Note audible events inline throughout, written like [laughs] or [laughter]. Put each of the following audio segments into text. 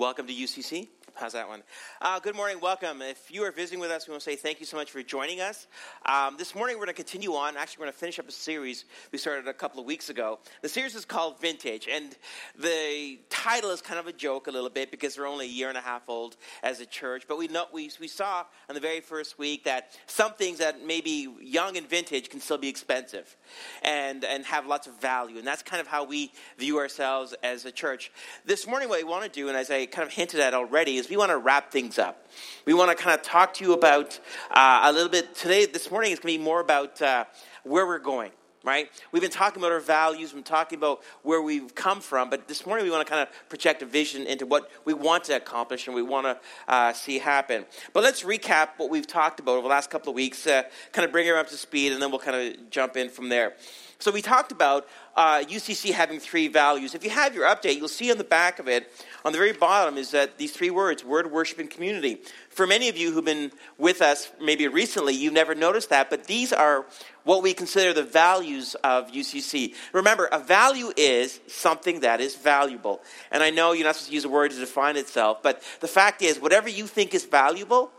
welcome to UCC. How's that one? Uh, good morning, welcome. If you are visiting with us, we want to say thank you so much for joining us. Um, this morning, we're going to continue on. Actually, we're going to finish up a series we started a couple of weeks ago. The series is called Vintage, and the title is kind of a joke a little bit because we're only a year and a half old as a church. But we know we, we saw on the very first week that some things that may be young and vintage can still be expensive and and have lots of value, and that's kind of how we view ourselves as a church. This morning, what we want to do, and as I kind of hinted at already, is we want to wrap things up. We want to kind of talk to you about uh, a little bit today. This morning is going to be more about uh, where we're going. Right? We've been talking about our values, we've been talking about where we've come from, but this morning we want to kind of project a vision into what we want to accomplish and we want to uh, see happen. But let's recap what we've talked about over the last couple of weeks, uh, kind of bring it up to speed, and then we'll kind of jump in from there. So we talked about uh, UCC having three values. If you have your update, you'll see on the back of it, on the very bottom, is that these three words: word, worship, and community. For many of you who've been with us, maybe recently, you've never noticed that, but these are what we consider the values of UCC. Remember, a value is something that is valuable, and I know you're not supposed to use a word to define itself, but the fact is, whatever you think is valuable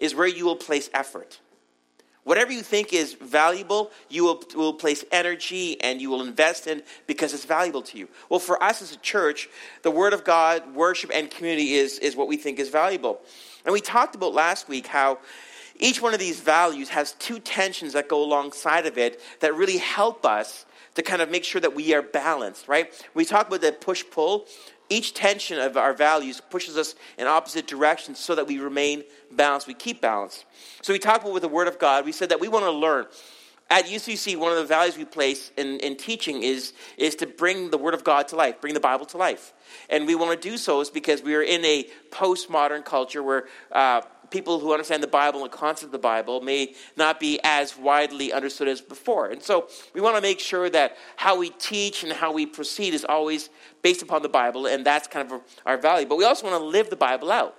is where you will place effort. Whatever you think is valuable, you will, will place energy and you will invest in because it's valuable to you. Well, for us as a church, the Word of God, worship, and community is, is what we think is valuable. And we talked about last week how each one of these values has two tensions that go alongside of it that really help us to kind of make sure that we are balanced, right? We talk about the push pull each tension of our values pushes us in opposite directions so that we remain balanced, we keep balance. So we talked about with the Word of God, we said that we want to learn. At UCC, one of the values we place in, in teaching is, is to bring the Word of God to life, bring the Bible to life. And we want to do so is because we are in a postmodern culture where uh, people who understand the Bible and the concept of the Bible may not be as widely understood as before. And so we want to make sure that how we teach and how we proceed is always based upon the Bible, and that's kind of our value. But we also want to live the Bible out.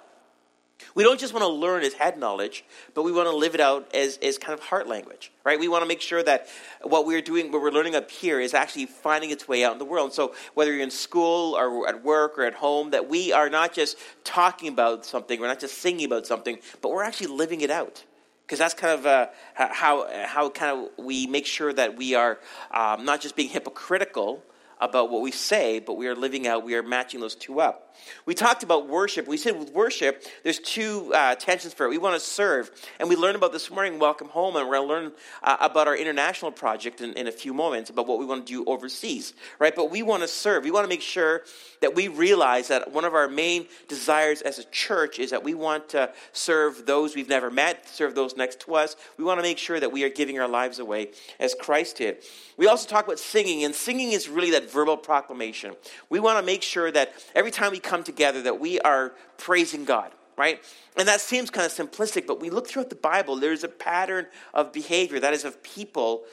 We don't just want to learn as head knowledge, but we want to live it out as, as kind of heart language, right? We want to make sure that what we're doing, what we're learning up here, is actually finding its way out in the world. And so, whether you're in school or at work or at home, that we are not just talking about something, we're not just singing about something, but we're actually living it out. Because that's kind of uh, how, how kind of we make sure that we are um, not just being hypocritical about what we say, but we are living out, we are matching those two up. We talked about worship. We said with worship, there's two uh, tensions for it. We want to serve. And we learned about this morning, Welcome Home, and we're going to learn uh, about our international project in, in a few moments, about what we want to do overseas, right? But we want to serve. We want to make sure that we realize that one of our main desires as a church is that we want to serve those we've never met, serve those next to us. We want to make sure that we are giving our lives away as Christ did. We also talk about singing, and singing is really that verbal proclamation. We want to make sure that every time we come together that we are praising God, right? And that seems kind of simplistic, but we look throughout the Bible, there's a pattern of behavior that is of people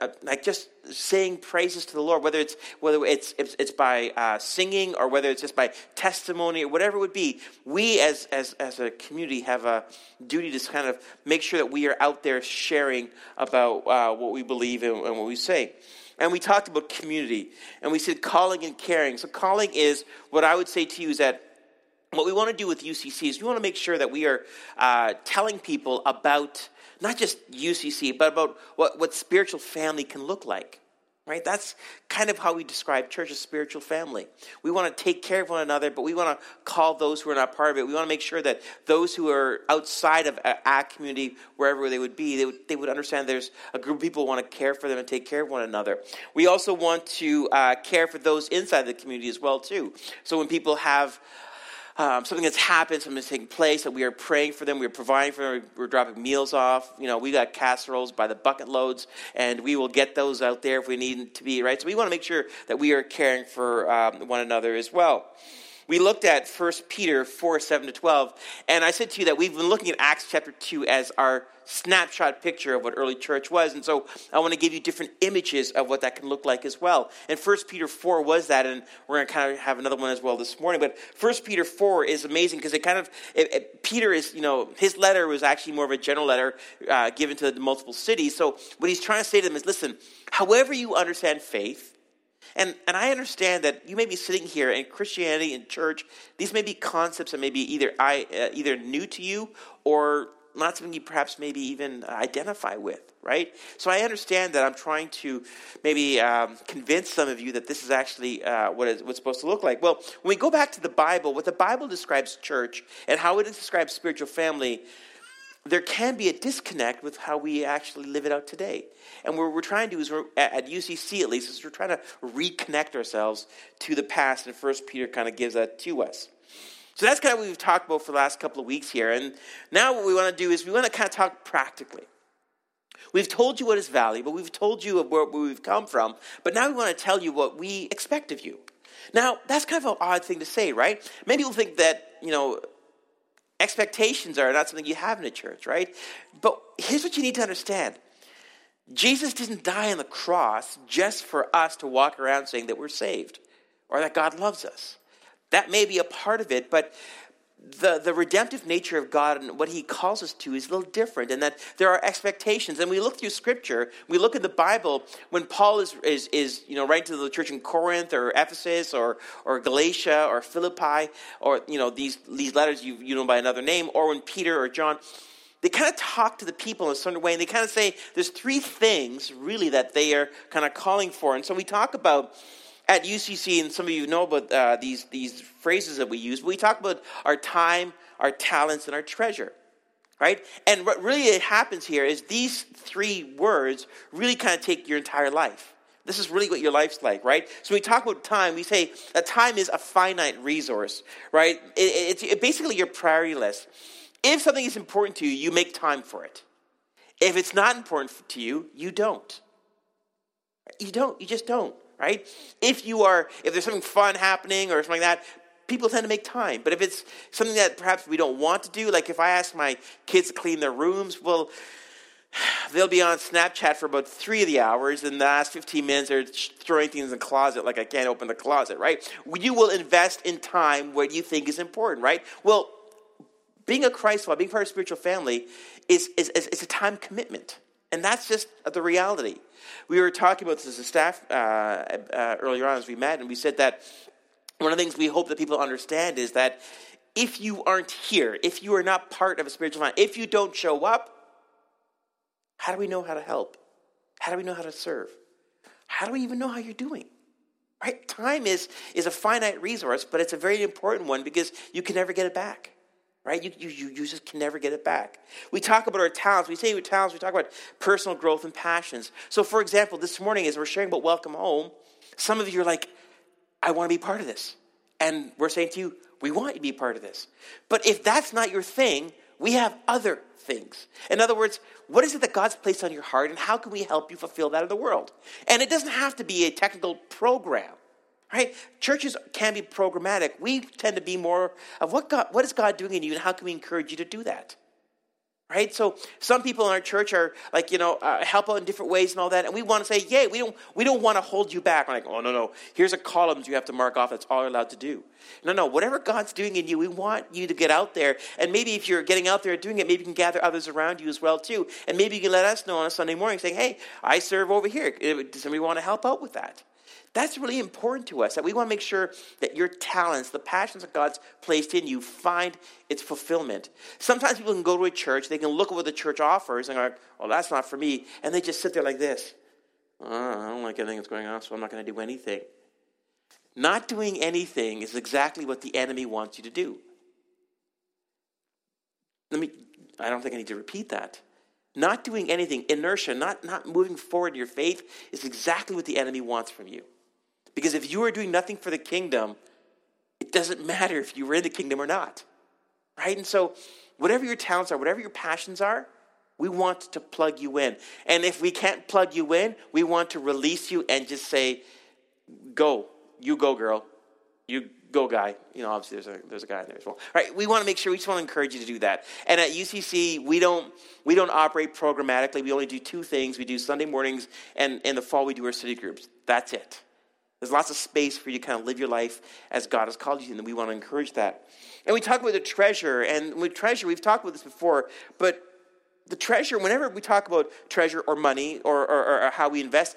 uh, like just saying praises to the Lord, whether it's whether it's it's, it's by uh, singing or whether it's just by testimony or whatever it would be. We as as as a community have a duty to kind of make sure that we are out there sharing about uh, what we believe and, and what we say. And we talked about community, and we said calling and caring. So calling is what I would say to you is that what we want to do with UCC is we want to make sure that we are uh, telling people about not just UCC, but about what, what spiritual family can look like. Right? That's kind of how we describe church as spiritual family. We want to take care of one another, but we want to call those who are not part of it. We want to make sure that those who are outside of our community, wherever they would be, they would, they would understand there's a group of people who want to care for them and take care of one another. We also want to uh, care for those inside the community as well, too. So when people have um, something that's happened, something that's taking place, that we are praying for them, we are providing for them, we're dropping meals off. You know, we got casseroles by the bucket loads, and we will get those out there if we need to be, right? So we want to make sure that we are caring for um, one another as well we looked at 1 Peter 4 7 to 12, and I said to you that we've been looking at Acts chapter 2 as our snapshot picture of what early church was. And so I want to give you different images of what that can look like as well. And 1 Peter 4 was that, and we're going to kind of have another one as well this morning. But 1 Peter 4 is amazing because it kind of, it, it, Peter is, you know, his letter was actually more of a general letter uh, given to the multiple cities. So what he's trying to say to them is listen, however you understand faith, And, and I understand that you may be sitting here in Christianity in church. These may be concepts that may be either, I, uh, either new to you or not something you perhaps maybe even identify with, right? So I understand that I'm trying to maybe um, convince some of you that this is actually uh, what is, what's supposed to look like. Well, when we go back to the Bible, what the Bible describes church and how it describes spiritual family, there can be a disconnect with how we actually live it out today. And what we're trying to do is, at UCC at least, is we're trying to reconnect ourselves to the past, and First Peter kind of gives that to us. So that's kind of what we've talked about for the last couple of weeks here. And now what we want to do is we want to kind of talk practically. We've told you what is valuable, we've told you where we've come from, but now we want to tell you what we expect of you. Now, that's kind of an odd thing to say, right? Maybe you'll think that, you know, expectations are not something you have in a church, right? But here's what you need to understand Jesus didn't die on the cross just for us to walk around saying that we're saved or that God loves us. That may be a part of it, but the, the redemptive nature of God and what he calls us to is a little different, and that there are expectations. And we look through Scripture, we look at the Bible, when Paul is, is, is you know, writing to the church in Corinth or Ephesus or, or Galatia or Philippi, or you know, these, these letters you, you know by another name, or when Peter or John, they kind of talk to the people in a certain way, and they kind of say there's three things really that they are kind of calling for. And so we talk about at UCC, and some of you know about uh, these, these phrases that we use, we talk about our time, our talents, and our treasure. Right? And what really happens here is these three words really kind of take your entire life. This is really what your life's like, right? So we talk about time, we say that time is a finite resource, right? It, it's it, basically your priority list. If something is important to you, you make time for it. If it's not important to you, you don't. You don't. You just don't right? If you are, if there's something fun happening or something like that, people tend to make time. But if it's something that perhaps we don't want to do, like if I ask my kids to clean their rooms, well, [sighs] they'll be on Snapchat for about three of the hours, and the last 15 minutes they're throwing things in the closet like I can't open the closet, right? You will invest in time what you think is important, right? Well, being a Christ follower, being part of a spiritual family, is, is, is, is a time commitment. And that's just the reality. We were talking about this as a staff uh, uh, earlier on as we met, and we said that one of the things we hope that people understand is that if you aren't here, if you are not part of a spiritual family, if you don't show up, how do we know how to help? How do we know how to serve? How do we even know how you're doing? Right? Time is, is a finite resource, but it's a very important one because you can never get it back right? You, you, you just can never get it back. We talk about our talents. We say with talents, we talk about personal growth and passions. So, for example, this morning as we're sharing about Welcome Home, some of you are like, I want to be part of this. And we're saying to you, we want you to be part of this. But if that's not your thing, we have other things. In other words, what is it that God's placed on your heart, and how can we help you fulfill that in the world? And it doesn't have to be a technical program. Right? Churches can be programmatic. We tend to be more of what God, what is God doing in you, and how can we encourage you to do that? Right? So some people in our church are like, you know, uh, help out in different ways and all that, and we want to say, "Yay!" We don't, we don't want to hold you back. We're like, "Oh no, no, here's a column you have to mark off. That's all you're allowed to do." No, no. Whatever God's doing in you, we want you to get out there, and maybe if you're getting out there doing it, maybe you can gather others around you as well too, and maybe you can let us know on a Sunday morning, saying, "Hey, I serve over here. Does somebody want to help out with that?" That's really important to us that we want to make sure that your talents, the passions that God's placed in you, find its fulfillment. Sometimes people can go to a church, they can look at what the church offers and go, well, that's not for me. And they just sit there like this. Oh, I don't like anything that's going on, so I'm not going to do anything. Not doing anything is exactly what the enemy wants you to do. Let me, I don't think I need to repeat that. Not doing anything, inertia, not, not moving forward in your faith, is exactly what the enemy wants from you. Because if you are doing nothing for the kingdom, it doesn't matter if you were in the kingdom or not. Right? And so, whatever your talents are, whatever your passions are, we want to plug you in. And if we can't plug you in, we want to release you and just say, go. You go, girl. You go, guy. You know, obviously there's a, there's a guy in there as well. Right? We want to make sure, we just want to encourage you to do that. And at UCC, we don't, we don't operate programmatically. We only do two things. We do Sunday mornings, and in the fall, we do our city groups. That's it. There's lots of space for you to kind of live your life as God has called you, and we want to encourage that. And we talk about the treasure, and with treasure, we've talked about this before, but the treasure, whenever we talk about treasure or money or, or, or how we invest,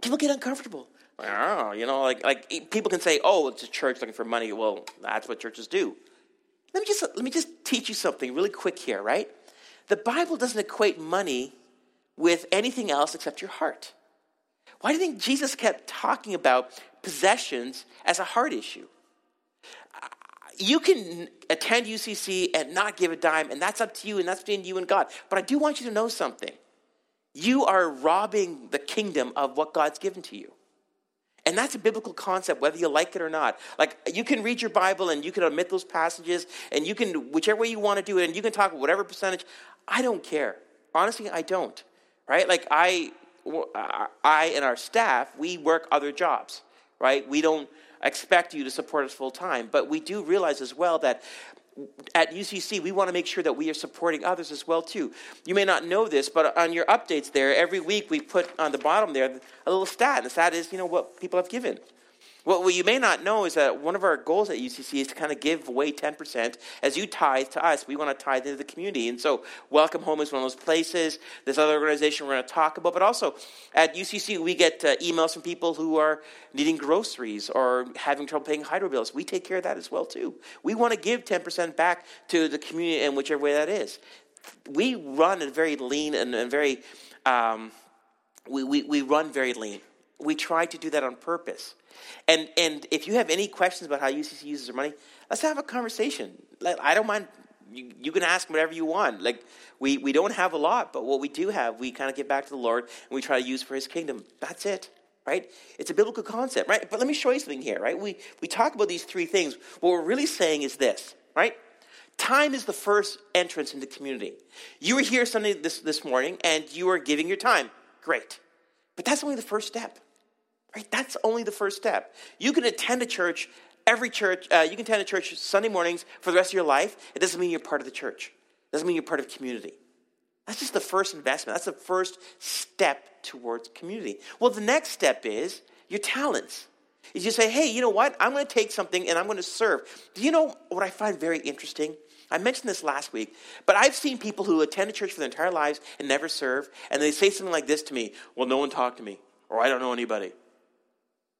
people get uncomfortable. Don't oh, you know, like, like people can say, oh, it's a church looking for money. Well, that's what churches do. Let me just, let me just teach you something really quick here, right? The Bible doesn't equate money with anything else except your heart. Why do you think Jesus kept talking about possessions as a heart issue? You can attend UCC and not give a dime, and that's up to you, and that's between you and God. But I do want you to know something. You are robbing the kingdom of what God's given to you. And that's a biblical concept, whether you like it or not. Like, you can read your Bible and you can omit those passages, and you can, whichever way you want to do it, and you can talk whatever percentage. I don't care. Honestly, I don't. Right? Like, I, I and our staff, we work other jobs, right? We don't expect you to support us full time, but we do realize as well that at UCC, we want to make sure that we are supporting others as well too. You may not know this, but on your updates there, every week we put on the bottom there a little stat. And the stat is, you know, what people have given. What you may not know is that one of our goals at UCC is to kind of give away 10%. As you tithe to us, we want to tithe into the community. And so, Welcome Home is one of those places. This other organization we're going to talk about. But also, at UCC, we get uh, emails from people who are needing groceries or having trouble paying hydro bills. We take care of that as well, too. We want to give 10% back to the community in whichever way that is. We run a very lean and, and very, um, we, we, we run very lean. We try to do that on purpose. And, and if you have any questions about how UCC uses their money, let's have a conversation. Like, I don't mind. You, you can ask whatever you want. Like we, we don't have a lot, but what we do have, we kind of give back to the Lord and we try to use for His kingdom. That's it, right? It's a biblical concept, right? But let me show you something here, right? We we talk about these three things. What we're really saying is this, right? Time is the first entrance into community. You were here Sunday this, this morning and you are giving your time. Great. But that's only the first step. Right? That's only the first step. You can attend a church, every church, uh, you can attend a church Sunday mornings for the rest of your life. It doesn't mean you're part of the church. It doesn't mean you're part of community. That's just the first investment. That's the first step towards community. Well, the next step is your talents. Is you say, hey, you know what? I'm going to take something and I'm going to serve. Do you know what I find very interesting? I mentioned this last week, but I've seen people who attend a church for their entire lives and never serve, and they say something like this to me Well, no one talked to me, or I don't know anybody.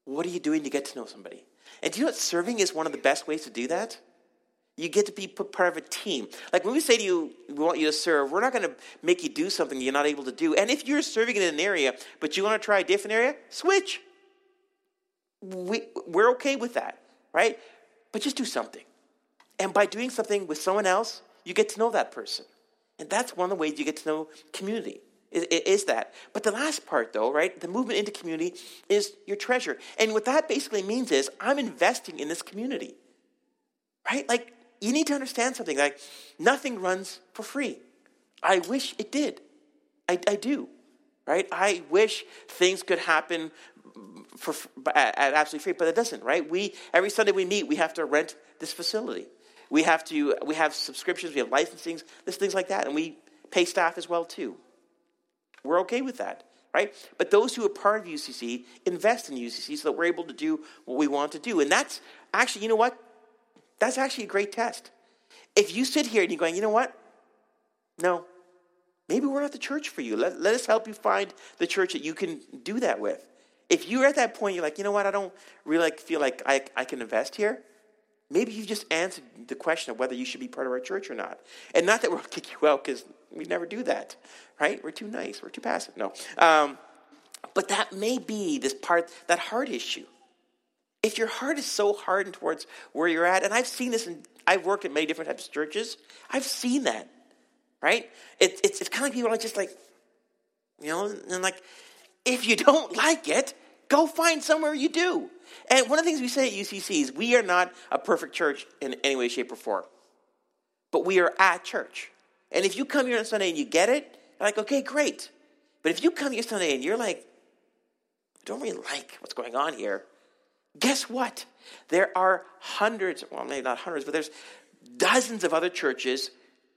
What are you doing to get to know somebody? And do you know what serving is one of the best ways to do that? You get to be part of a team. Like when we say to you, we want you to serve, we're not going to make you do something you're not able to do. And if you're serving in an area, but you want to try a different area, switch. We, we're okay with that, right? But just do something. And by doing something with someone else, you get to know that person. And that's one of the ways you get to know community is that. But the last part, though, right, the movement into community is your treasure. And what that basically means is I'm investing in this community, right? Like, you need to understand something. Like, nothing runs for free. I wish it did. I, I do, right? I wish things could happen for, at, absolutely free, but it doesn't, right? We every Sunday we meet, we have to rent this facility. We have to we have subscriptions, we have licensings, this things like that, and we pay staff as well too. We're okay with that, right? But those who are part of UCC invest in UCC so that we're able to do what we want to do. And that's actually, you know what? That's actually a great test. If you sit here and you're going, you know what? No, maybe we're not the church for you. Let, let us help you find the church that you can do that with. If you're at that point, you're like, you know what? I don't really like, feel like I, I can invest here. Maybe you've just answered the question of whether you should be part of our church or not. And not that we'll [laughs] kick you out because we never do that, right? We're too nice. We're too passive. No. Um, but that may be this part, that heart issue. If your heart is so hardened towards where you're at, and I've seen this, and I've worked at many different types of churches, I've seen that, right? It, it's, it's kind of like people are just like, you know, and like, if you [laughs] don't like it, go find somewhere you do. And one of the things we say at UCC is we are not a perfect church in any way, shape, or form, but we are at church. And if you come here on Sunday and you get it, like, okay, great. But if you come here Sunday and you're like, I don't really like what's going on here, guess what? There are hundreds, well, maybe not hundreds, but there's dozens of other churches,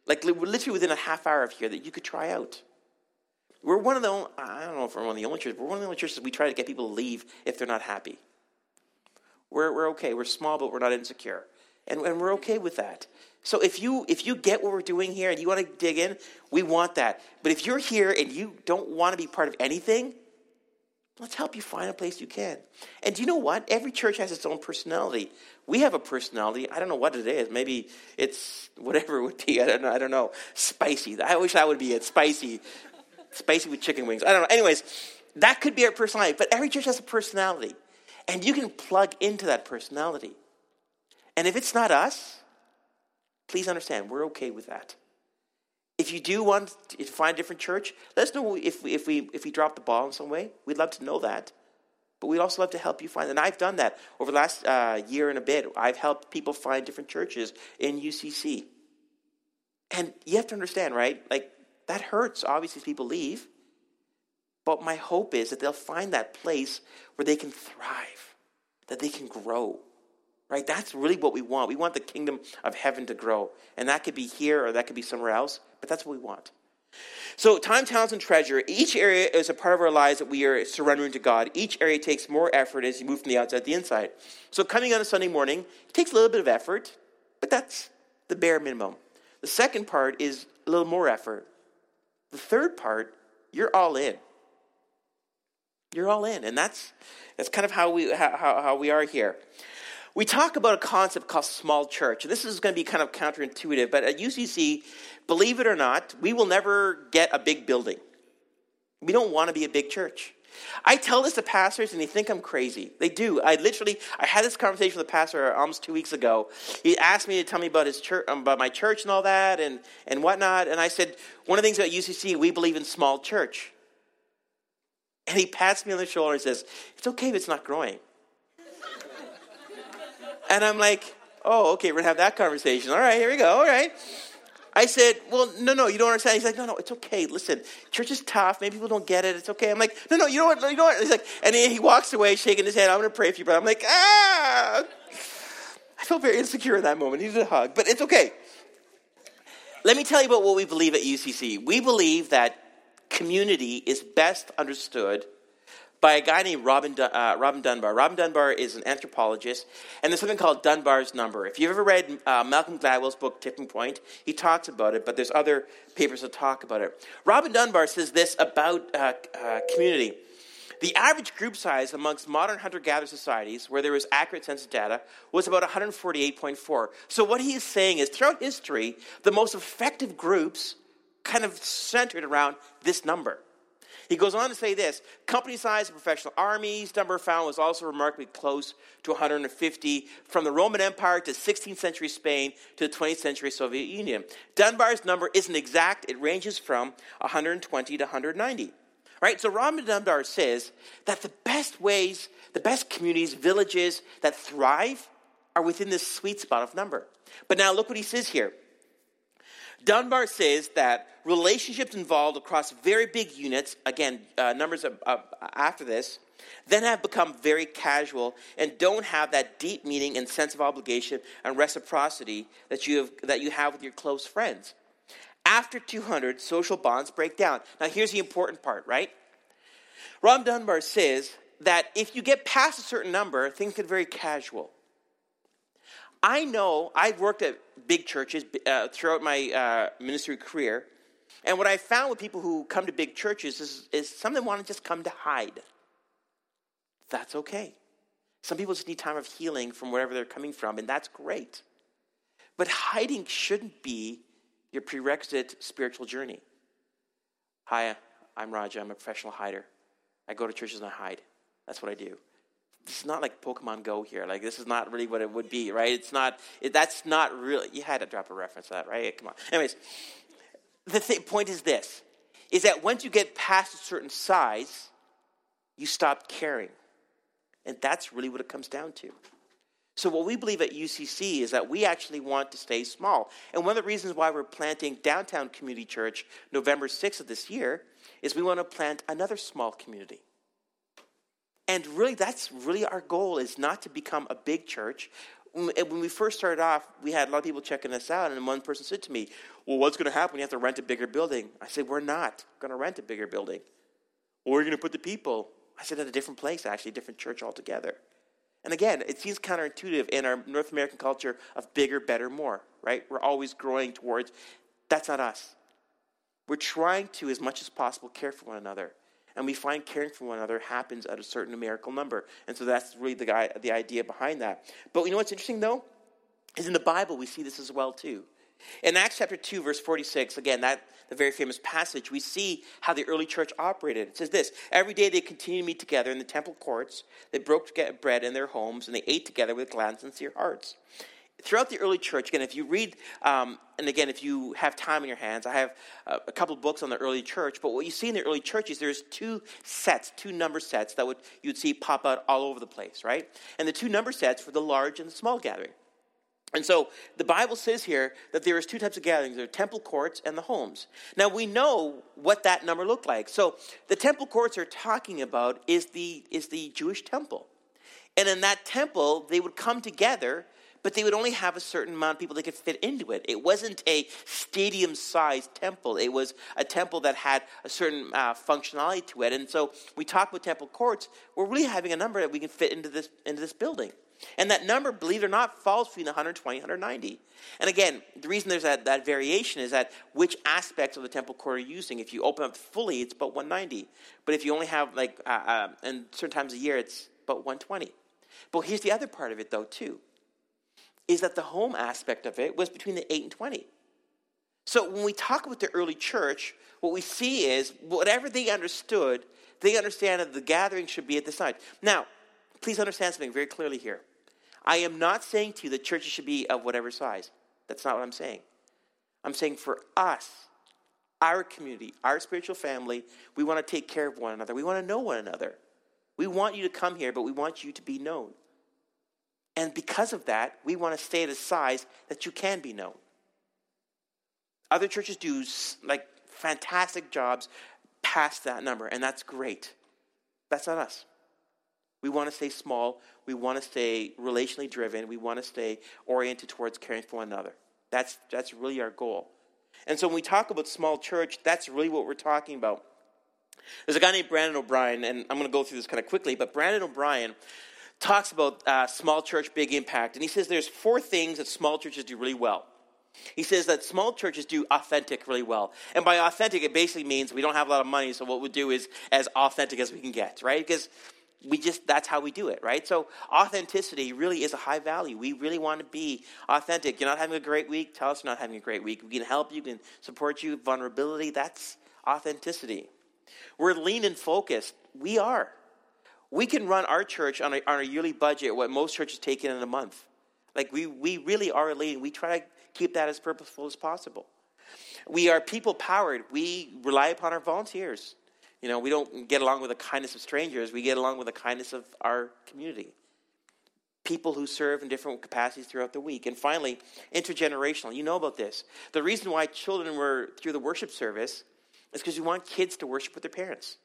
like literally within a half hour of here, that you could try out. We're one of the only, I don't know if we're one of the only churches, we're one of the only churches we try to get people to leave if they're not happy. We're, we're okay. We're small, but we're not insecure. And, and we're okay with that. So if you if you get what we're doing here and you want to dig in, we want that. But if you're here and you don't want to be part of anything, Let's help you find a place you can. And do you know what? Every church has its own personality. We have a personality. I don't know what it is. Maybe it's whatever it would be. I don't know. I don't know. Spicy. I wish that would be it. Spicy. Spicy with chicken wings. I don't know. Anyways, that could be our personality. But every church has a personality. And you can plug into that personality. And if it's not us, please understand, we're okay with that. If you do want to find a different church, let us know if we, if we, if we drop the ball in some way. We'd love to know that. But we'd also love to help you find, and I've done that over the last uh, year and a bit. I've helped people find different churches in UCC. And you have to understand, right? Like, that hurts, obviously, people leave. But my hope is that they'll find that place where they can thrive, that they can grow, right? That's really what we want. We want the kingdom of heaven to grow. And that could be here or that could be somewhere else but that's what we want. So, time, talents, and treasure, each area is a part of our lives that we are surrendering to God. Each area takes more effort as you move from the outside to the inside. So, coming on a Sunday morning, it takes a little bit of effort, but that's the bare minimum. The second part is a little more effort. The third part, you're all in. You're all in. And that's, that's kind of how we, how, how we are here we talk about a concept called small church. And This is going to be kind of counterintuitive, but at UCC, believe it or not, we will never get a big building. We don't want to be a big church. I tell this to pastors and they think I'm crazy. They do. I literally, I had this conversation with a pastor almost two weeks ago. He asked me to tell me about his church, um, about my church and all that and, and whatnot. And I said, one of the things about UCC, we believe in small church. And he pats me on the shoulder and says, it's okay if it's not growing. And I'm like, oh, okay, we're going to have that conversation. All right, here we go. All right. I said, well, no, no, you don't understand. He's like, no, no, it's okay. Listen, church is tough. Maybe people don't get it. It's okay. I'm like, no, no, you know what? You know what? He's like, and he walks away shaking his head. I'm going to pray for you, but I'm like, ah. I felt very insecure in that moment. He needed a hug, but it's okay. Let me tell you about what we believe at UCC. We believe that community is best understood by a guy named Robin, uh, Robin Dunbar. Robin Dunbar is an anthropologist, and there's something called Dunbar's number. If you've ever read uh, Malcolm Gladwell's book Tipping Point, he talks about it, but there's other papers that talk about it. Robin Dunbar says this about uh, uh community. The average group size amongst modern hunter gatherer societies, where there was accurate census data, was about 148.4. So, what he is saying is, throughout history, the most effective groups kind of centered around this number. He goes on to say this company size of professional armies, number found was also remarkably close to 150 from the Roman Empire to 16th century Spain to the 20th century Soviet Union. Dunbar's number isn't exact, it ranges from 120 to 190. Right? So Robin Dunbar says that the best ways, the best communities, villages that thrive are within this sweet spot of number. But now look what he says here. Dunbar says that relationships involved across very big units, again, uh, numbers of, after this, then have become very casual and don't have that deep meaning and sense of obligation and reciprocity that you have, that you have with your close friends. After 200, social bonds break down. Now, here's the important part, right? Ron Dunbar says that if you get past a certain number, things get very casual. I know I've worked at big churches uh, throughout my uh, ministry career, and what I found with people who come to big churches is, is some of them want to just come to hide. That's okay. Some people just need time of healing from wherever they're coming from, and that's great. But hiding shouldn't be your prerequisite spiritual journey. Hi, I'm Raja. I'm a professional hider. I go to churches and I hide. That's what I do this is not like Pokemon Go here. Like this is not really what it would be, right? It's not. It, that's not really. You had to drop a reference to that, right? Come on. Anyways, the th- point is this: is that once you get past a certain size, you stop caring, and that's really what it comes down to. So, what we believe at UCC is that we actually want to stay small. And one of the reasons why we're planting Downtown Community Church November 6th of this year is we want to plant another small community. And really, that's really our goal is not to become a big church. When we first started off, we had a lot of people checking us out, and one person said to me, Well, what's going to happen when you have to rent a bigger building? I said, We're not going to rent a bigger building. Where are you going to put the people? I said, At a different place, actually, a different church altogether. And again, it seems counterintuitive in our North American culture of bigger, better, more, right? We're always growing towards that's not us. We're trying to, as much as possible, care for one another And we find caring for one another happens at a certain numerical number. And so that's really the, guy, the idea behind that. But you know what's interesting, though? Is in the Bible, we see this as well, too. In Acts chapter 2, verse 46, again, that the very famous passage, we see how the early church operated. It says this Every day they continued to meet together in the temple courts. They broke bread in their homes, and they ate together with glad and sincere hearts. Throughout the early church, again, if you read, um, and again, if you have time in your hands, I have uh, a couple books on the early church. But what you see in the early churches, there's two sets, two number sets that would you'd see pop out all over the place, right? And the two number sets for the large and the small gathering. And so the Bible says here that there is two types of gatherings there are temple courts and the homes. Now we know what that number looked like. So the temple courts are talking about is the, is the Jewish temple. And in that temple, they would come together, but they would only have a certain amount of people that could fit into it. It wasn't a stadium sized temple, it was a temple that had a certain uh, functionality to it. And so we talk about temple courts, we're really having a number that we can fit into this, into this building. And that number, believe it or not, falls between 120 and 190. And again, the reason there's that, that variation is that which aspects of the temple court are using. If you open up fully, it's about 190. But if you only have, like, uh, uh, and certain times a year, it's about 120. But here's the other part of it, though, too, is that the home aspect of it was between the 8 and 20. So when we talk about the early church, what we see is whatever they understood, they understand that the gathering should be at this side. Now, please understand something very clearly here. I am not saying to you that churches should be of whatever size. That's not what I'm saying. I'm saying for us, our community, our spiritual family, we want to take care of one another. We want to know one another. We want you to come here, but we want you to be known. And because of that, we want to stay at a size that you can be known. Other churches do like fantastic jobs past that number, and that's great. That's not us. We want to stay small. We want to stay relationally driven. We want to stay oriented towards caring for one another. That's, that's really our goal. And so when we talk about small church, that's really what we're talking about. There's a guy named Brandon O'Brien, and I'm going to go through this kind of quickly, but Brandon O'Brien talks about uh, small church big impact, and he says there's four things that small churches do really well. He says that small churches do authentic really well. And by authentic, it basically means we don't have a lot of money, so what we do is as authentic as we can get, right? Because we just that's how we do it right? So authenticity really is a high value. We really want to be authentic. You're not having a great week? Tell us you're not having a great week. We can help you can support you. Vulnerability that's authenticity. We're lean and focused. We are we can run our church on a, on a yearly budget what most churches take in in a month like we, we really are lean we try to keep that as purposeful as possible we are people powered we rely upon our volunteers you know, we don't get along with the kindness of strangers, we get along with the kindness of our community. People who serve in different capacities throughout the week. And finally, intergenerational. You know about this. The reason why children were through the worship service is because we want kids to worship with their parents.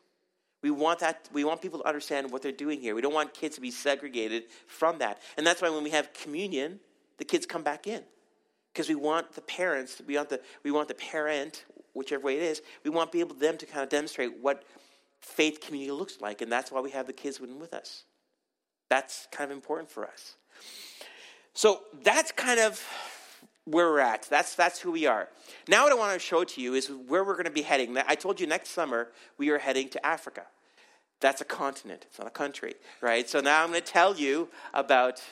We want that we want people to understand what they're doing here. We don't want kids to be segregated from that. And that's why when we have communion, the kids come back in. Because we want the parents, we want the we want the parent whichever way it is, we want able them to kind of demonstrate what faith community looks like, and that's why we have the kids with us. That's kind of important for us. So that's kind of where we're at. That's that's who we are. Now, what I want to show to you is where we're going to be heading. I told you next summer we are heading to Africa. That's a continent. It's not a country, right? So now I'm going to tell you about.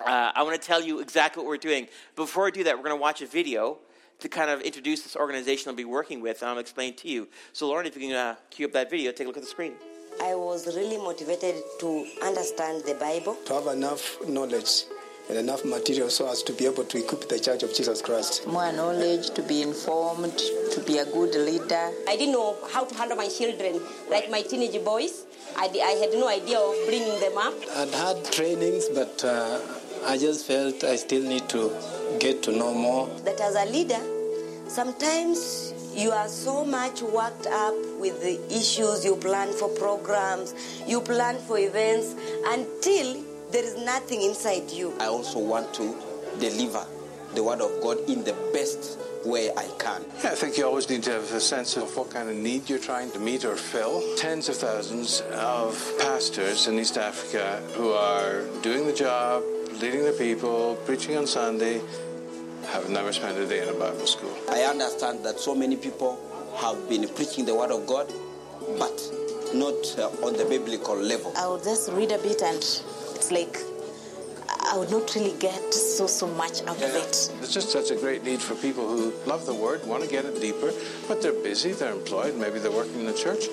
Uh, I want to tell you exactly what we're doing. Before I do that, we're going to watch a video to kind of introduce this organization I'll be working with, and I'll explain to you. So, Lauren, if you can uh, cue up that video, take a look at the screen. I was really motivated to understand the Bible. To have enough knowledge and enough material so as to be able to equip the Church of Jesus Christ. More knowledge, to be informed, to be a good leader. I didn't know how to handle my children, like my teenage boys. I, I had no idea of bringing them up. I'd had trainings, but uh, I just felt I still need to get to know more. That as a leader, sometimes you are so much worked up with the issues you plan for programs, you plan for events until there is nothing inside you. I also want to deliver the word of God in the best way I can. Yeah, I think you always need to have a sense of what kind of need you're trying to meet or fill. Tens of thousands of pastors in East Africa who are doing the job, leading the people, preaching on Sunday, have never spent a day in a Bible school. I understand that so many people have been preaching the Word of God, but not uh, on the biblical level. I'll just read a bit and it's like I would not really get so so much out of it. There's just such a great need for people who love the word, want to get it deeper, but they're busy, they're employed, maybe they're working in the church,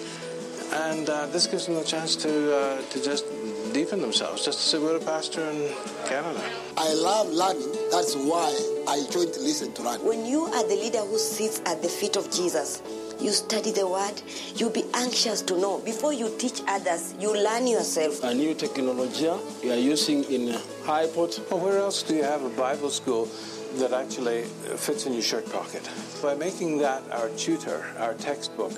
and uh, this gives them the chance to uh, to just deepen themselves, just to say we're a pastor in Canada. I love learning. That's why I joined to listen to learn. When you are the leader who sits at the feet of Jesus, you study the word, you'll be anxious to know. Before you teach others, you learn yourself. A new technology you are using in iPod. Well, where else do you have a Bible school that actually fits in your shirt pocket? By making that our tutor, our textbook,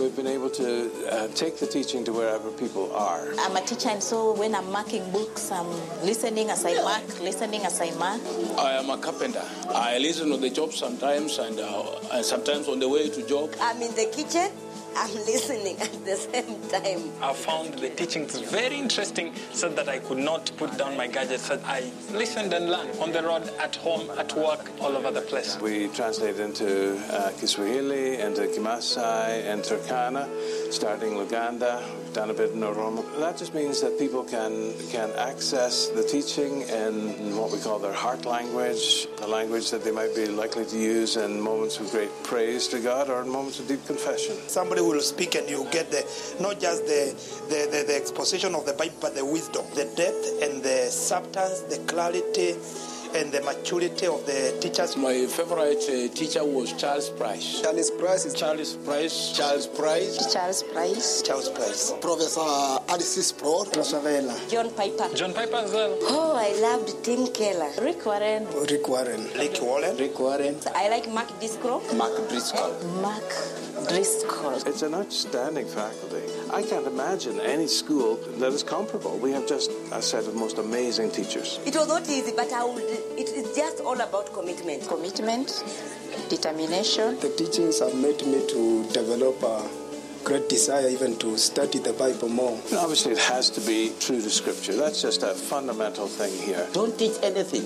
we've been able to uh, take the teaching to wherever people are. I'm a teacher and so when I'm marking books, I'm listening as I mark, listening as I mark. I am a carpenter. I listen on the job sometimes, and, uh, and sometimes on the way to job. I'm in the kitchen, I'm listening at the same time. I found the teachings very interesting so that I could not put down my gadgets. So I listened and learned on the road, at home, at work, all over the place. We translate into uh, Kiswahili, into Kimasai, and Turkana, starting Luganda. A bit. That just means that people can can access the teaching in what we call their heart language, the language that they might be likely to use in moments of great praise to God or in moments of deep confession. Somebody will speak and you get the not just the the, the, the exposition of the Bible, but the wisdom, the depth and the substance, the clarity and the maturity of the teachers. My favorite uh, teacher was Charles Price. Charles Price is Charles Price. Charles Price. Charles Price. Charles Price. Professor Alice Pro. Rosavela. John Piper. John Piper as well. Oh, I loved Tim Keller. Rick Warren. Rick Warren. Rick Warren. Rick Warren. I like Mark Discro. Mark Driscoll. Mark Driscoll. It's an outstanding faculty. I can't imagine any school that is comparable. We have just a set of most amazing teachers. It was not easy, but I would, it is just all about commitment. Commitment, determination. The teachings have made me to develop a great desire even to study the Bible more. And obviously, it has to be true to Scripture. That's just a fundamental thing here. Don't teach anything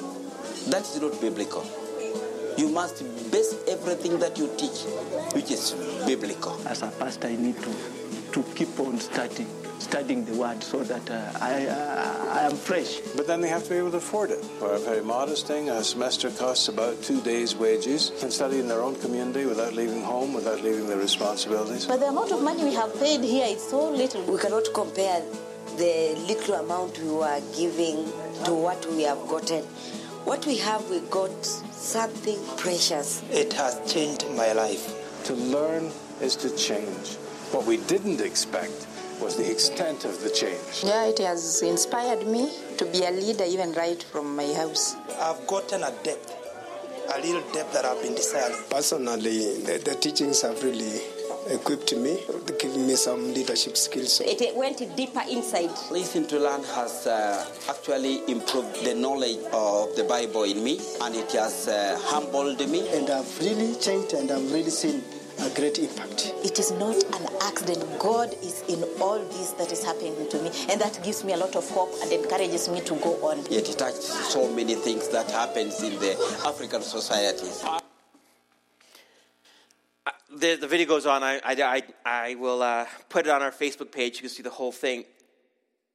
that is not biblical. You must base everything that you teach, which is biblical. As a pastor, I need to, to keep on studying, studying the word so that uh, I, uh, I am fresh. But then they have to be able to afford it. For a very modest thing, a semester costs about two days' wages. They Can study in their own community without leaving home, without leaving their responsibilities. But the amount of money we have paid here is so little. We cannot compare the little amount we were giving to what we have gotten. What we have, we got something precious. It has changed my life. To learn is to change. What we didn't expect was the extent of the change. Yeah, it has inspired me to be a leader even right from my house. I've gotten a depth, a little depth that I've been desiring. Personally, the, the teachings have really equipped me, giving me some leadership skills. It went deeper inside. Listen to Learn has uh, actually improved the knowledge of the Bible in me, and it has uh, humbled me. And I've really changed and I've really seen a great impact. It is not an accident. God is in all this that is happening to me, and that gives me a lot of hope and encourages me to go on. It touched so many things that happens in the African societies. the, the video goes on. I, I, I, I will uh, put it on our Facebook page. You can see the whole thing.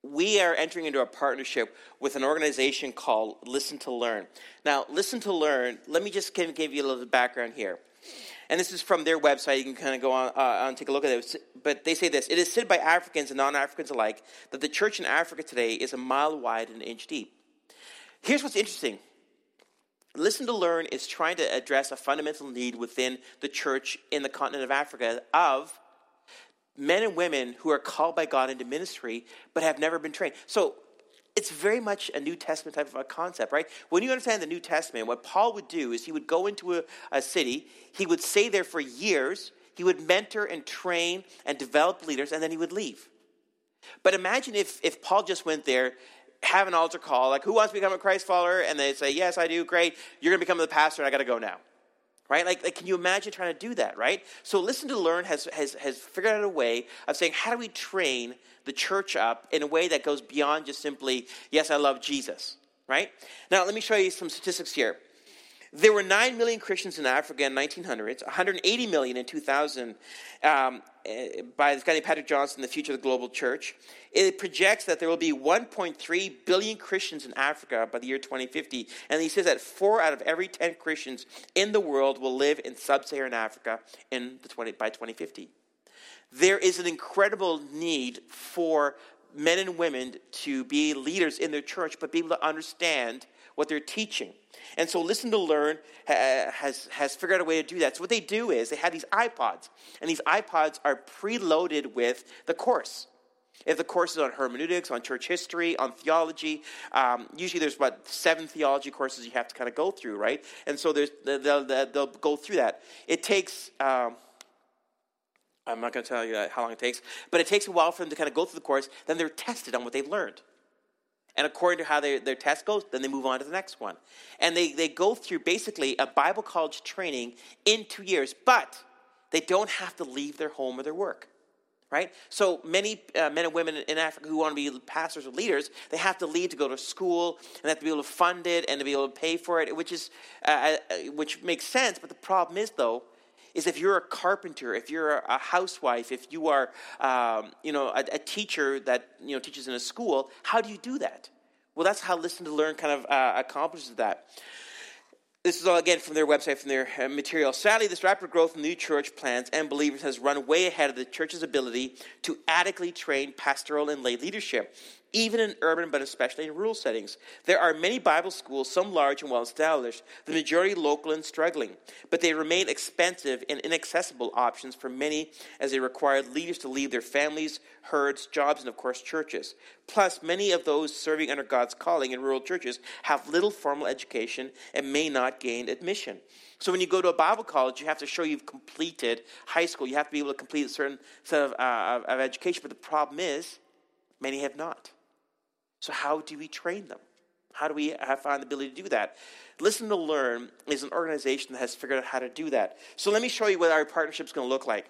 We are entering into a partnership with an organization called Listen to Learn. Now, Listen to Learn, let me just give, give you a little background here. And this is from their website. You can kind of go on, uh, and take a look at it. But they say this It is said by Africans and non Africans alike that the church in Africa today is a mile wide and an inch deep. Here's what's interesting Listen to Learn is trying to address a fundamental need within the church in the continent of Africa of men and women who are called by God into ministry but have never been trained. So it's very much a New Testament type of a concept, right? When you understand the New Testament, what Paul would do is he would go into a, a city, he would stay there for years, he would mentor and train and develop leaders, and then he would leave. But imagine if, if Paul just went there have an altar call, like, who wants to become a Christ follower? And they say, yes, I do. Great. You're going to become the pastor, and I got to go now. Right? Like, like, can you imagine trying to do that, right? So Listen to Learn has, has, has figured out a way of saying, how do we train the church up in a way that goes beyond just simply, yes, I love Jesus, right? Now, let me show you some statistics here. There were 9 million Christians in Africa in 1900s, 180 million in 2000 um, eh, by this guy named Patrick Johnstone, The Future of the Global Church. It projects that there will be 1.3 billion Christians in Africa by the year 2050. And he says that 4 out of every 10 Christians in the world will live in sub Saharan Africa in the 20, by 2050. There is an incredible need for men and women to be leaders in their church, but be able to understand what they're teaching. And so Listen to Learn has, has figured out a way to do that. So what they do is they have these iPods, and these iPods are preloaded with the course. If the course is on hermeneutics, on church history, on theology, um, usually there's about seven theology courses you have to kind of go through, right? And so there's, they'll, they'll go through that. It takes, um, I'm not going to tell you how long it takes, but it takes a while for them to kind of go through the course. Then they're tested on what they've learned. And according to how they, their test goes, then they move on to the next one. And they, they go through basically a Bible college training in two years, but they don't have to leave their home or their work. Right? So many uh, men and women in Africa who want to be pastors or leaders, they have to leave to go to school and they have to be able to fund it and to be able to pay for it, which, is, uh, uh which makes sense. But the problem is, though, is if you're a carpenter, if you're a housewife, if you are, um, you know, a, a, teacher that you know teaches in a school, how do you do that? Well, that's how Listen to Learn kind of uh, accomplishes that. This is all again from their website, from their uh, material. Sadly, this rapid growth in new church plants and believers has run way ahead of the church's ability to adequately train pastoral and lay leadership even in urban but especially in rural settings. There are many Bible schools, some large and well established, the majority local and struggling, but they remain expensive and inaccessible options for many as they require leaders to leave their families, herds, jobs, and of course churches. Plus, many of those serving under God's calling in rural churches have little formal education and may not gain admission. So when you go to a Bible college, you have to show you've completed high school. You have to be able to complete a certain set of, uh, of education. But the problem is, many have not. So, how do we train them? How do we find the ability to do that? Listen to Learn is an organization that has figured out how to do that. So, let me show you what our partnership is going to look like.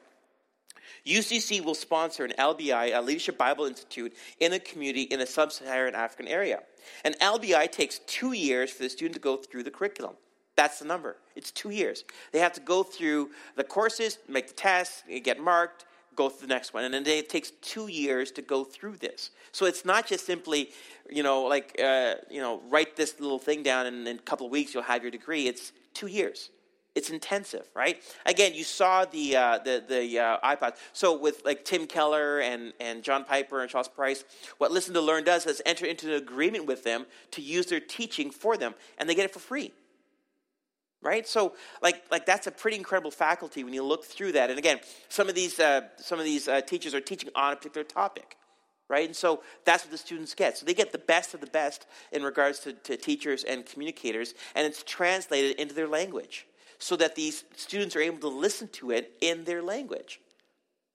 UCC will sponsor an LBI, a Leadership Bible Institute, in a community in a sub Saharan African area. An LBI takes two years for the student to go through the curriculum. That's the number. It's two years. They have to go through the courses, make the tests, get marked, go through the next one. And then it takes two years to go through this. So it's not just simply, you know, like, uh, you know, write this little thing down and in a couple of weeks you'll have your degree. It's two years. It's intensive, right? Again, you saw the uh, the the uh, iPod. So with like Tim Keller and and John Piper and Charles Price, what Listen to Learn does is enter into an agreement with them to use their teaching for them, and they get it for free right? So like like that's a pretty incredible faculty when you look through that. And again some of these uh, some of these uh, teachers are teaching on a particular topic right? And so that's what the students get. So they get the best of the best in regards to, to teachers and communicators and it's translated into their language so that these students are able to listen to it in their language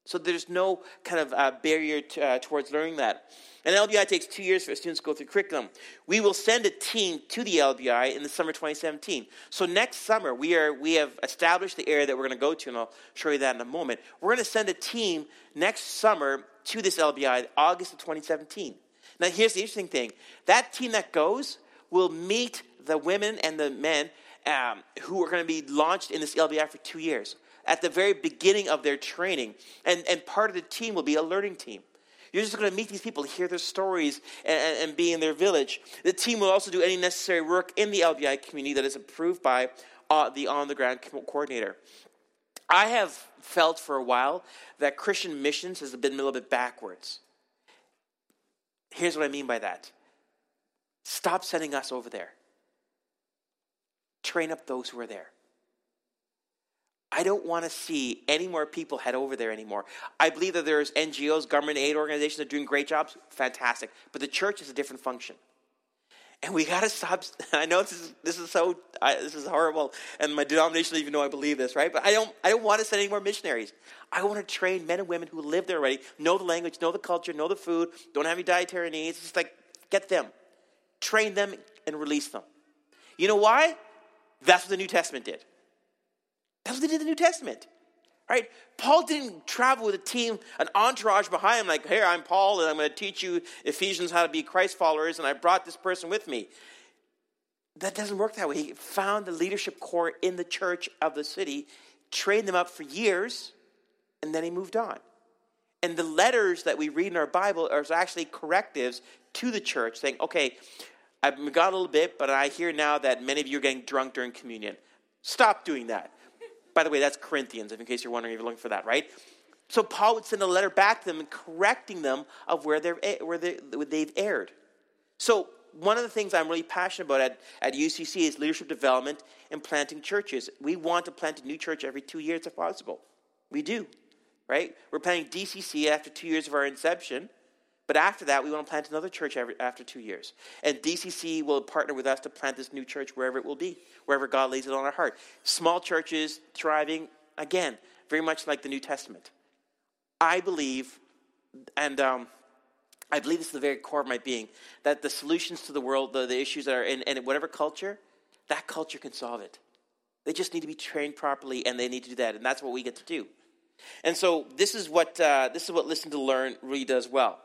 so there's no kind of uh, barrier to, uh, towards learning that and LBI takes two years for students to go through curriculum. We will send a team to the LBI in the summer 2017. So next summer, we, are, we have established the area that we're going to go to, and I'll show you that in a moment. We're going to send a team next summer to this LBI, August of 2017. Now, here's the interesting thing that team that goes will meet the women and the men um, who are going to be launched in this LBI for two years at the very beginning of their training. And, and part of the team will be a learning team. You're just going to meet these people, hear their stories, and, and, be in their village. The team will also do any necessary work in the LBI community that is approved by uh, the on the ground coordinator. I have felt for a while that Christian missions has been a little bit backwards. Here's what I mean by that stop sending us over there, train up those who are there. I don't want to see any more people head over there anymore. I believe that there's NGOs, government aid organizations that are doing great jobs. Fantastic. But the church is a different function. And we got to stop. [laughs] I know this is, this is so, I, this is horrible. And my denomination even know I believe this, right? But I don't, I don't want to send any more missionaries. I want to train men and women who live there already, know the language, know the culture, know the food, don't have any dietary needs. It's like, get them, train them, and release them. You know why? That's what the New Testament did. That's what they did in the New Testament. Right? Paul didn't travel with a team, an entourage behind him, like, here, I'm Paul, and I'm going to teach you Ephesians how to be Christ followers, and I brought this person with me. that doesn't work that way. He found the leadership core in the church of the city, trained them up for years, and then he moved on. And the letters that we read in our Bible are actually correctives to the church, saying, okay, I've got a little bit, but I hear now that many of you are getting drunk during communion. Stop doing that. By the way, that's Corinthians, in case you're wondering if you're looking for that, right? So Paul would send a letter back to them and correcting them of where, they're, eh, where they, they've erred. So one of the things I'm really passionate about at, at UCC is leadership development and planting churches. We want to plant a new church every two years if possible. We do, right? We're planting DCC after two years of our inception. But after that, we want to plant another church every, after two years. And DCC will partner with us to plant this new church wherever it will be, wherever God lays it on our heart. Small churches thriving, again, very much like the New Testament. I believe, and um, I believe this is the very core of my being, that the solutions to the world, the, the issues that are in, in whatever culture, that culture can solve it. They just need to be trained properly, and they need to do that, and that's what we get to do. And so this is what uh, this is what Listen to Learn really does well.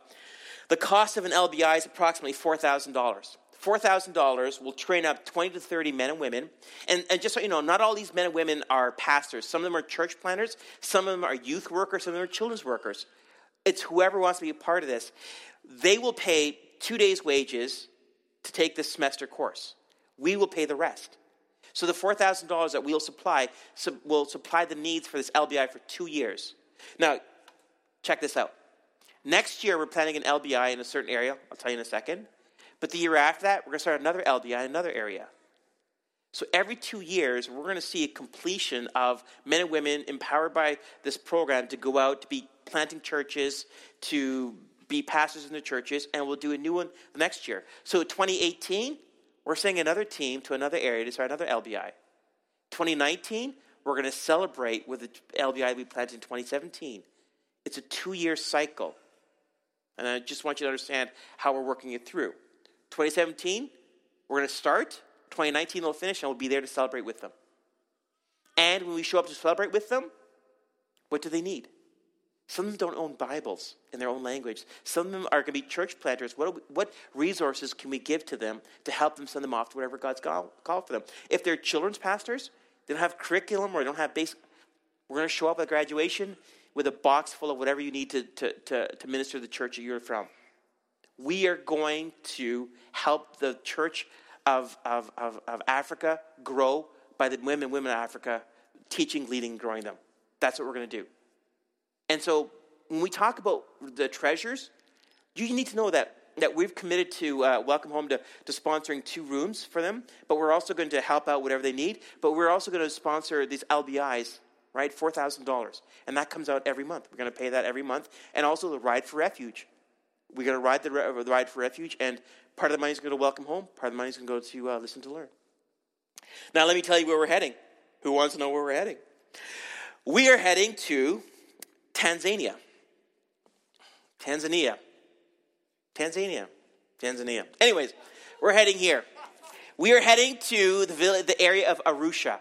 The cost of an LBI is approximately four thousand dollars. $4,000 will train up 20 to 30 men and women. And, and, just so you know, not all these men and women are pastors. Some of them are church planners, some of them are youth workers, some of them are children's workers. It's whoever wants to be a part of this they will pay two days' wages to take this semester course. We will pay the rest. So the $4,000 that we'll supply will supply the needs for this LBI for two years. Now, check this out. Next year, we're planning an LBI in a certain area. I'll tell you in a second. But the year after that, we're going to start another LBI in another area. So every two years, we're going to see a completion of men and women empowered by this program to go out to be planting churches, to be pastors in the churches, and we'll do a new one next year. So 2018, we're sending another team to another area to start another LBI. 2019, we're going to celebrate with the LBI we planted in 2017. It's a two year cycle. And I just want you to understand how we're working it through. 2017, we're going to start. 2019, they'll finish, and we'll be there to celebrate with them. And when we show up to celebrate with them, what do they need? Some of them don't own Bibles in their own language. Some of them are going to be church planters. What, we, what resources can we give to them to help them send them off to whatever God's called, called for them? If they're children's pastors, they don't have curriculum or they don't have basic. We're going to show up at graduation with a box full of whatever you need to, to, to, to minister to the church that you're from. We are going to help the church of, of, of, of Africa grow by the women and women of Africa teaching, leading, growing them. That's what we're going to do. And so when we talk about the treasures, you need to know that, that we've committed to uh, Welcome Home to, to sponsoring two rooms for them, but we're also going to help out whatever they need. But we're also going to sponsor these LBIs, right? $4,000. And that comes out every month. We're going to pay that every month. And also the Ride for Refuge. We're going to ride the, the Ride for Refuge, and part of the money is going to Welcome Home, part of the money is going to go to uh, Listen to Learn. Now, let me tell you where we're heading. Who wants to know where we're heading? We are heading to Tanzania. Tanzania. Tanzania. Tanzania. Anyways, we're heading here. We are heading to the, village, the area of Arusha.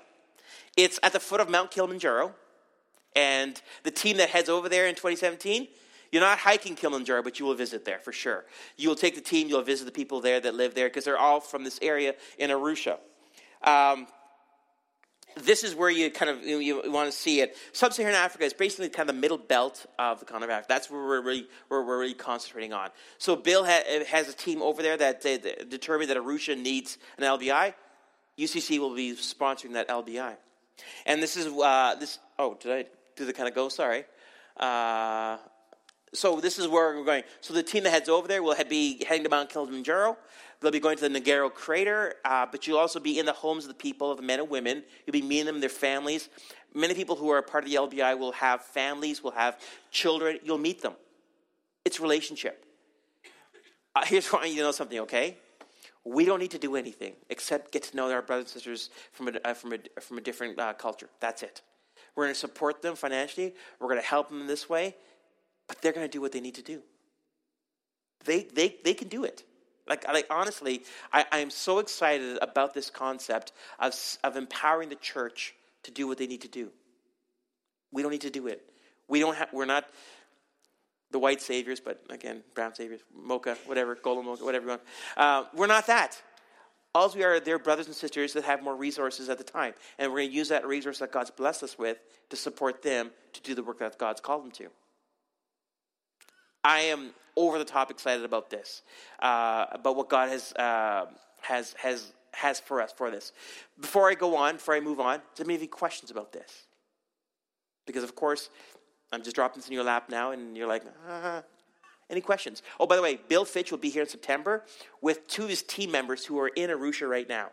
It's at the foot of Mount Kilimanjaro. And the team that heads over there in 2017, you're not hiking Kilimanjaro, but you will visit there for sure. You will take the team, you'll visit the people there that live there because they're all from this area in Arusha. Um, this is where you kind of you, you want to see it. Sub-Saharan Africa is basically kind of the middle belt of the continent of Africa. That's where we're really where we're really concentrating on. So Bill ha- has a team over there that uh, determined that Arusha needs an LBI. UCC will be sponsoring that LBI, and this is uh, this. Oh, did I do the kind of go? Sorry. Uh, so this is where we're going. So the team that heads over there will be heading to Mount Kilimanjaro. They'll be going to the Ngero crater, uh, but you'll also be in the homes of the people, of the men and women. You'll be meeting them, their families. Many people who are a part of the LBI will have families, will have children. You'll meet them. It's relationship. Uh, here's why you know something, okay? We don't need to do anything except get to know our brothers and sisters from a, uh, from a, from a different uh, culture. That's it. We're going to support them financially. We're going to help them in this way, but they're going to do what they need to do. They, they, they can do it. Like, like honestly, I, I am so excited about this concept of, of empowering the church to do what they need to do. We don't need to do it. We don't have, we're not the white saviors, but again, brown saviors, mocha, whatever, golden mocha, whatever you want. Uh, we're not that. All we are, their brothers and sisters that have more resources at the time. And we're going to use that resource that God's blessed us with to support them to do the work that God's called them to. I am over the top excited about this, uh, about what God has, uh, has, has, has for us for this. Before I go on, before I move on, does anybody have any questions about this? Because, of course, I'm just dropping this in your lap now, and you're like, ah. Any questions? Oh, by the way, Bill Fitch will be here in September with two of his team members who are in Arusha right now.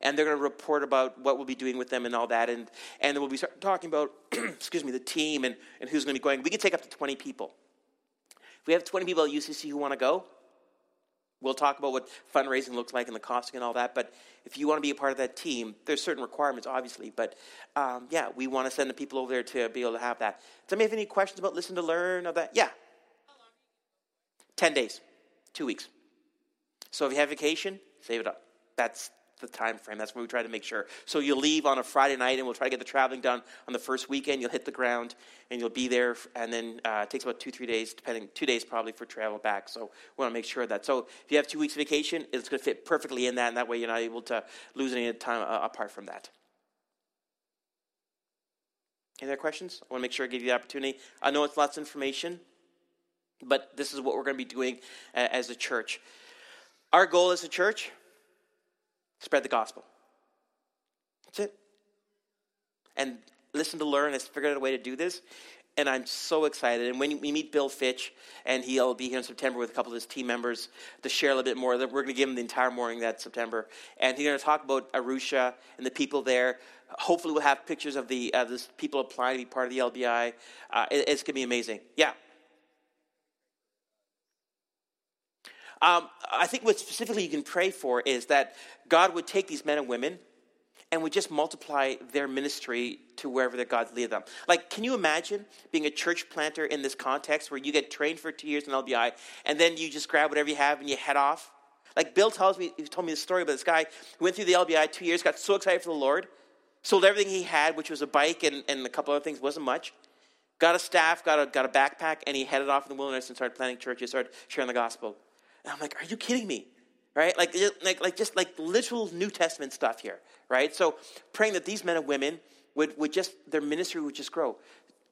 And they're going to report about what we'll be doing with them and all that. And, and then we'll be talking about, [clears throat] excuse me, the team and, and who's going to be going. We can take up to 20 people. If we have 20 people at UCC who want to go, we'll talk about what fundraising looks like and the costing and all that. But if you want to be a part of that team, there's certain requirements, obviously. But um, yeah, we want to send the people over there to be able to have that. Does anybody have any questions about listen to learn or that? Yeah. 10 days, two weeks. So if you have vacation, save it up. That's the time frame. That's what we try to make sure. So you'll leave on a Friday night, and we'll try to get the traveling done on the first weekend. You'll hit the ground, and you'll be there, and then uh, it takes about two, three days, depending, two days probably for travel back. So we want to make sure that. So if you have two weeks vacation, it's going to fit perfectly in that, and that way you're not able to lose any time uh, apart from that. Any other questions? I want to make sure I give you the opportunity. I know it's lots of information, but this is what we're going to be doing uh, as a church. Our goal as a church spread the gospel. That's it. And listen to learn. I figured out a way to do this. And I'm so excited. And when we meet Bill Fitch, and he'll be here in September with a couple of his team members to share a little bit more. We're going to give him the entire morning that September. And he's going to talk about Arusha and the people there. Hopefully, we'll have pictures of the uh, people applying to be part of the LBI. Uh, it, it's going to be amazing. Yeah. Um, I think what specifically you can pray for is that God would take these men and women and would just multiply their ministry to wherever that God lead them. Like, can you imagine being a church planter in this context where you get trained for two years in LBI and then you just grab whatever you have and you head off? Like Bill tells me, he told me this story about this guy who went through the LBI two years, got so excited for the Lord, sold everything he had, which was a bike and, and a couple other things, wasn't much. Got a staff, got a, got a backpack, and he headed off in the wilderness and started planting churches, started sharing the gospel. And I'm like, are you kidding me? Right? Like, like, like just like literal New Testament stuff here, right? So praying that these men and women would, would just, their ministry would just grow.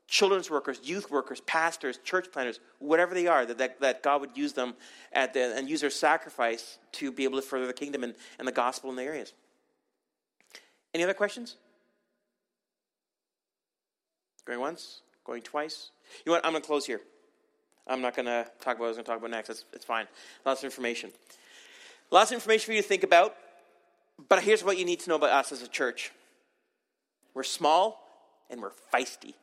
Children's workers, youth workers, pastors, church planners, whatever they are, that, that, that God would use them at the, and use their sacrifice to be able to further the kingdom and, and the gospel in the areas. Any other questions? Going once? Going twice? You know what? I'm going to close here. I'm not going to talk about what I was going to talk about next. It's, it's fine. Lots of information. Lots of information for you to think about. But here's what you need to know about us as a church we're small and we're feisty.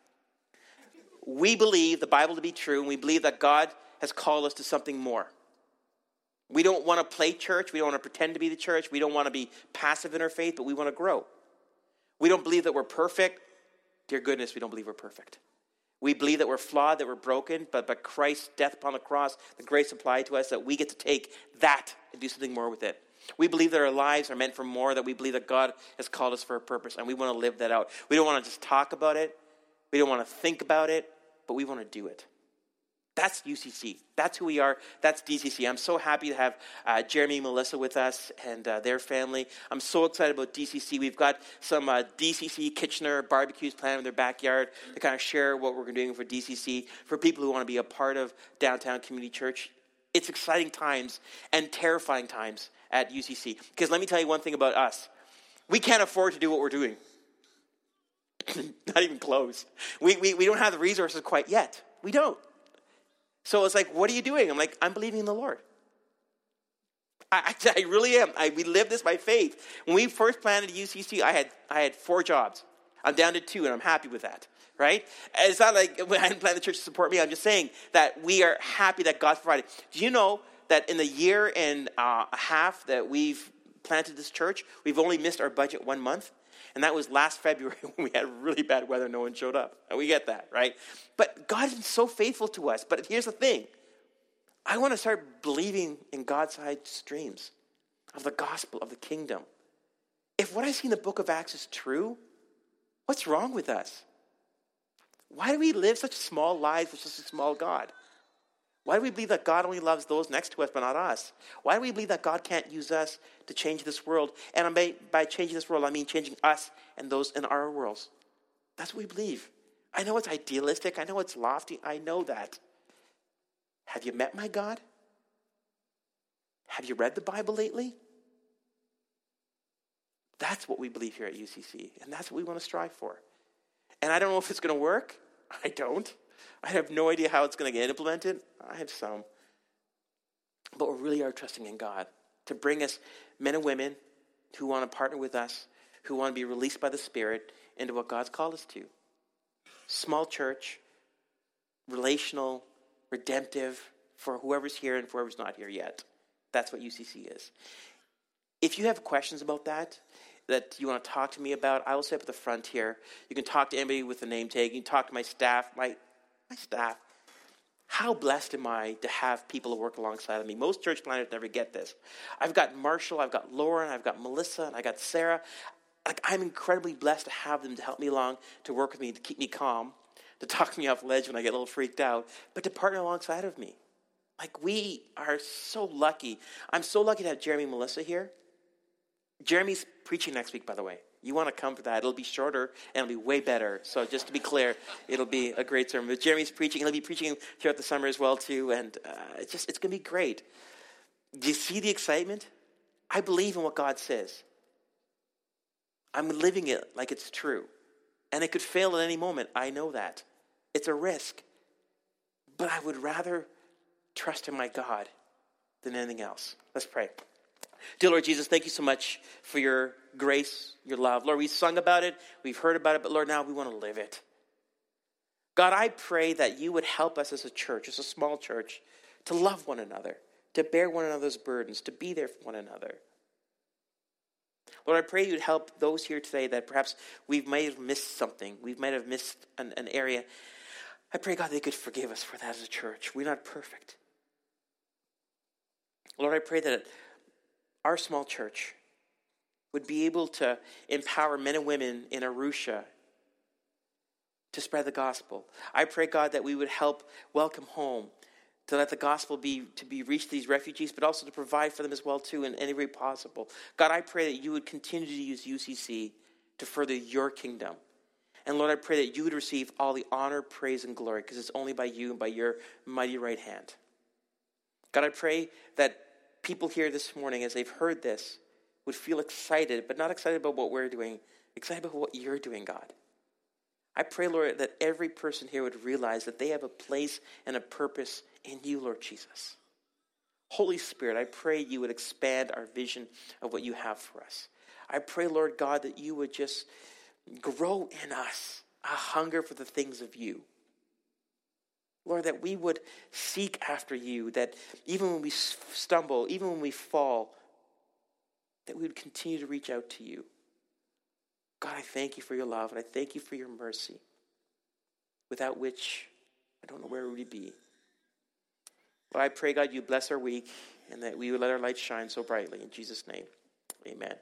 We believe the Bible to be true, and we believe that God has called us to something more. We don't want to play church. We don't want to pretend to be the church. We don't want to be passive in our faith, but we want to grow. We don't believe that we're perfect. Dear goodness, we don't believe we're perfect. We believe that we're flawed, that we're broken, but by Christ's death upon the cross, the grace applied to us, that we get to take that and do something more with it. We believe that our lives are meant for more, that we believe that God has called us for a purpose, and we want to live that out. We don't want to just talk about it, we don't want to think about it, but we want to do it. That's UCC. That's who we are. That's DCC. I'm so happy to have uh, Jeremy and Melissa with us and uh, their family. I'm so excited about DCC. We've got some uh, DCC Kitchener barbecues planned in their backyard to kind of share what we're doing for DCC for people who want to be a part of downtown community church. It's exciting times and terrifying times at UCC. Because let me tell you one thing about us we can't afford to do what we're doing. [clears throat] Not even close. We, we, we don't have the resources quite yet. We don't. So it's like, what are you doing? I'm like, I'm believing in the Lord. I, I, [laughs] I really am. I, we live this by faith. When we first planted UCC, I had, I had four jobs. I'm down to two, and I'm happy with that, right? It's not like [laughs] I didn't plan the church to support me. I'm just saying that we are happy that God's provided. Do you know that in the year and uh, a half that we've planted this church, we've only missed our budget one month? And that was last February [laughs] when we had really bad weather, no one showed up. And we get that, right? But God's been so faithful to us. But here's the thing I want to start believing in God's side streams of the gospel, of the kingdom. If what I see in the book of Acts is true, what's wrong with us? Why do we live such small lives with such a small God? Why do we believe that God only loves those next to us but not us? Why do we believe that God can't use us to change this world? And by, by changing this world, I mean changing us and those in our worlds. That's what we believe. I know it's idealistic. I know it's lofty. I know that. Have you met my God? Have you read the Bible lately? That's what we believe here at UCC, and that's what we want to strive for. And I don't know if it's going to work. [laughs] I don't. I have no idea how it's going to get implemented. I have some. Um, but we really are trusting in God to bring us men and women who want to partner with us, who want to be released by the Spirit into what God's called us to. Small church, relational, redemptive for whoever's here and whoever's not here yet. That's what UCC is. If you have questions about that, that you want to talk to me about, I will sit up at the front here. You can talk to anybody with a name tag. You can talk to my staff, my, my staff. How blessed am I to have people who work alongside of me? Most church planners never get this. I've got Marshall, I've got Lauren, I've got Melissa, and I got Sarah. Like I'm incredibly blessed to have them to help me along, to work with me, to keep me calm, to talk me off ledge when I get a little freaked out, but to partner alongside of me. Like we are so lucky. I'm so lucky to have Jeremy Melissa here. Jeremy's preaching next week, by the way. You want to come for that. It'll be shorter and it'll be way better. So just to be clear, it'll be a great sermon. But Jeremy's preaching. He'll be preaching throughout the summer as well, too. And uh, it's just, it's going to be great. Do you see the excitement? I believe in what God says. I'm living it like it's true. And it could fail at any moment. I know that. It's a risk. But I would rather trust in my God than anything else. Let's pray. Dear Lord Jesus, thank you so much for your grace, your love. Lord, we've sung about it, we've heard about it, but Lord, now we want to live it. God, I pray that you would help us as a church, as a small church, to love one another, to bear one another's burdens, to be there for one another. Lord, I pray you'd help those here today that perhaps we might have missed something, we might have missed an, an area. I pray, God, they could forgive us for that as a church. We're not perfect. Lord, I pray that our small church would be able to empower men and women in Arusha to spread the gospel. I pray, God, that we would help welcome home, to let the gospel be to be reached these refugees, but also to provide for them as well too in any way possible. God, I pray that you would continue to use UCC to further your kingdom. And Lord, I pray that you would receive all the honor, praise, and glory, because it's only by you and by your mighty right hand. God, I pray that people here this morning, as they've heard this, would feel excited, but not excited about what we're doing, excited about what you're doing, God. I pray, Lord, that every person here would realize that they have a place and a purpose in you, Lord Jesus. Holy Spirit, I pray you would expand our vision of what you have for us. I pray, Lord God, that you would just grow in us a hunger for the things of you. Lord, that we would seek after you, that even when we stumble, even when we fall, that we would continue to reach out to you. God, I thank you for your love and I thank you for your mercy, without which I don't know where we would be. Lord, I pray, God, you bless our week and that we would let our light shine so brightly. In Jesus' name, amen.